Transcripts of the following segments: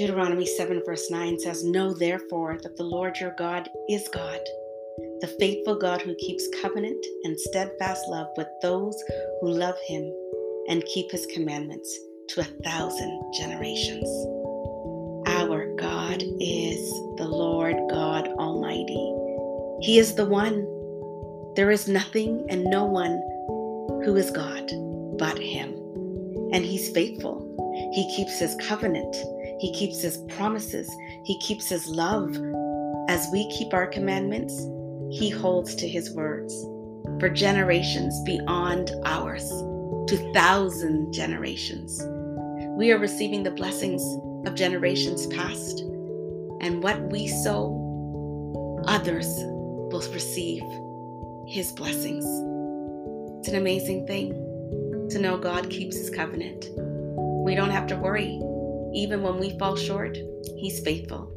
Deuteronomy 7, verse 9 says, Know therefore that the Lord your God is God, the faithful God who keeps covenant and steadfast love with those who love him and keep his commandments to a thousand generations. Our God is the Lord God Almighty. He is the one. There is nothing and no one who is God but him. And he's faithful. He keeps his covenant. He keeps his promises. He keeps his love. As we keep our commandments, he holds to his words for generations beyond ours, to thousand generations. We are receiving the blessings of generations past, and what we sow, others will receive his blessings. It's an amazing thing to know God keeps his covenant. We don't have to worry. Even when we fall short, he's faithful.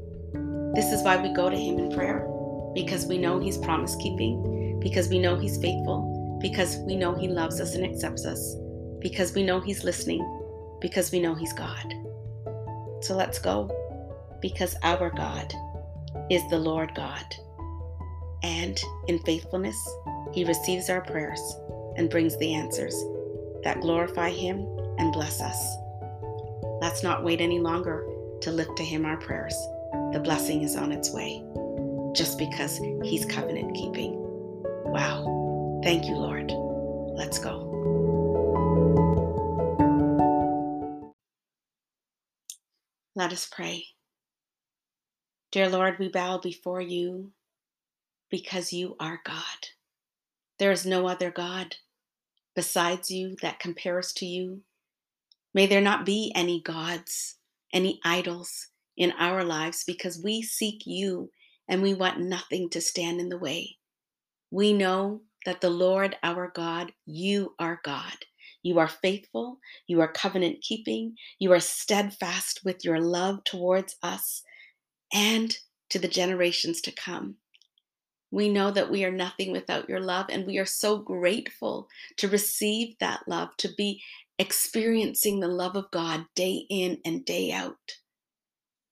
This is why we go to him in prayer because we know He's promise keeping, because we know He's faithful, because we know He loves us and accepts us, because we know He's listening, because we know He's God. So let's go, because our God is the Lord God. And in faithfulness, He receives our prayers and brings the answers that glorify Him and bless us. Let's not wait any longer to lift to Him our prayers. The blessing is on its way just because He's covenant keeping. Wow. Thank you, Lord. Let's go. Let us pray. Dear Lord, we bow before you because you are God. There is no other God besides you that compares to you. May there not be any gods, any idols in our lives because we seek you and we want nothing to stand in the way. We know that the Lord our God, you are God. You are faithful, you are covenant keeping, you are steadfast with your love towards us and to the generations to come. We know that we are nothing without your love, and we are so grateful to receive that love, to be experiencing the love of God day in and day out.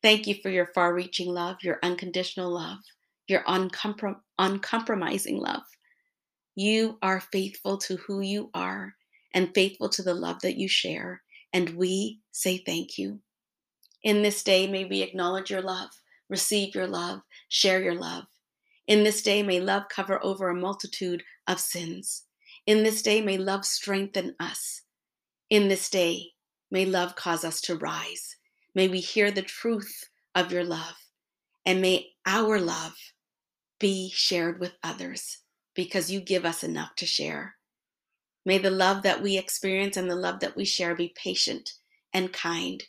Thank you for your far reaching love, your unconditional love, your uncomprom- uncompromising love. You are faithful to who you are and faithful to the love that you share. And we say thank you. In this day, may we acknowledge your love, receive your love, share your love. In this day, may love cover over a multitude of sins. In this day, may love strengthen us. In this day, may love cause us to rise. May we hear the truth of your love, and may our love be shared with others because you give us enough to share. May the love that we experience and the love that we share be patient and kind,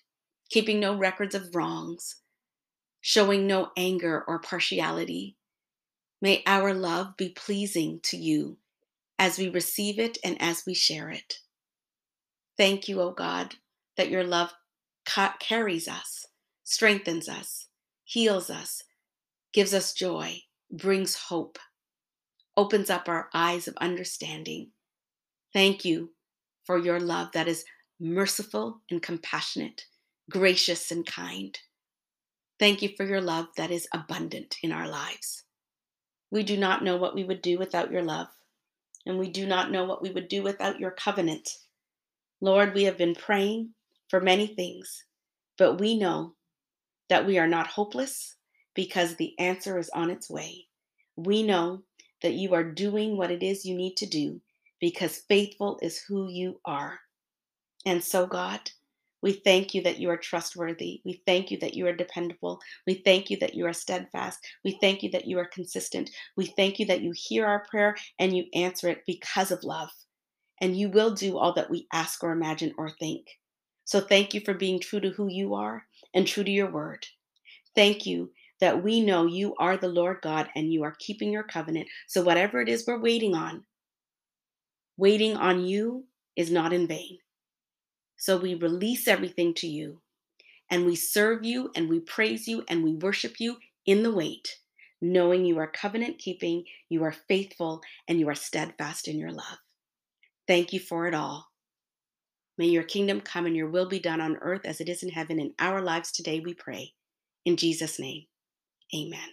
keeping no records of wrongs, showing no anger or partiality. May our love be pleasing to you as we receive it and as we share it. Thank you, O God, that your love ca- carries us strengthens us, heals us, gives us joy, brings hope, opens up our eyes of understanding. Thank you for your love that is merciful and compassionate, gracious and kind. Thank you for your love that is abundant in our lives. We do not know what we would do without your love, and we do not know what we would do without your covenant. Lord, we have been praying for many things, but we know that we are not hopeless because the answer is on its way. We know that you are doing what it is you need to do because faithful is who you are. And so, God, we thank you that you are trustworthy. We thank you that you are dependable. We thank you that you are steadfast. We thank you that you are consistent. We thank you that you hear our prayer and you answer it because of love. And you will do all that we ask or imagine or think. So thank you for being true to who you are and true to your word. Thank you that we know you are the Lord God and you are keeping your covenant. So, whatever it is we're waiting on, waiting on you is not in vain. So, we release everything to you and we serve you and we praise you and we worship you in the wait, knowing you are covenant keeping, you are faithful, and you are steadfast in your love. Thank you for it all. May your kingdom come and your will be done on earth as it is in heaven in our lives today, we pray. In Jesus' name, amen.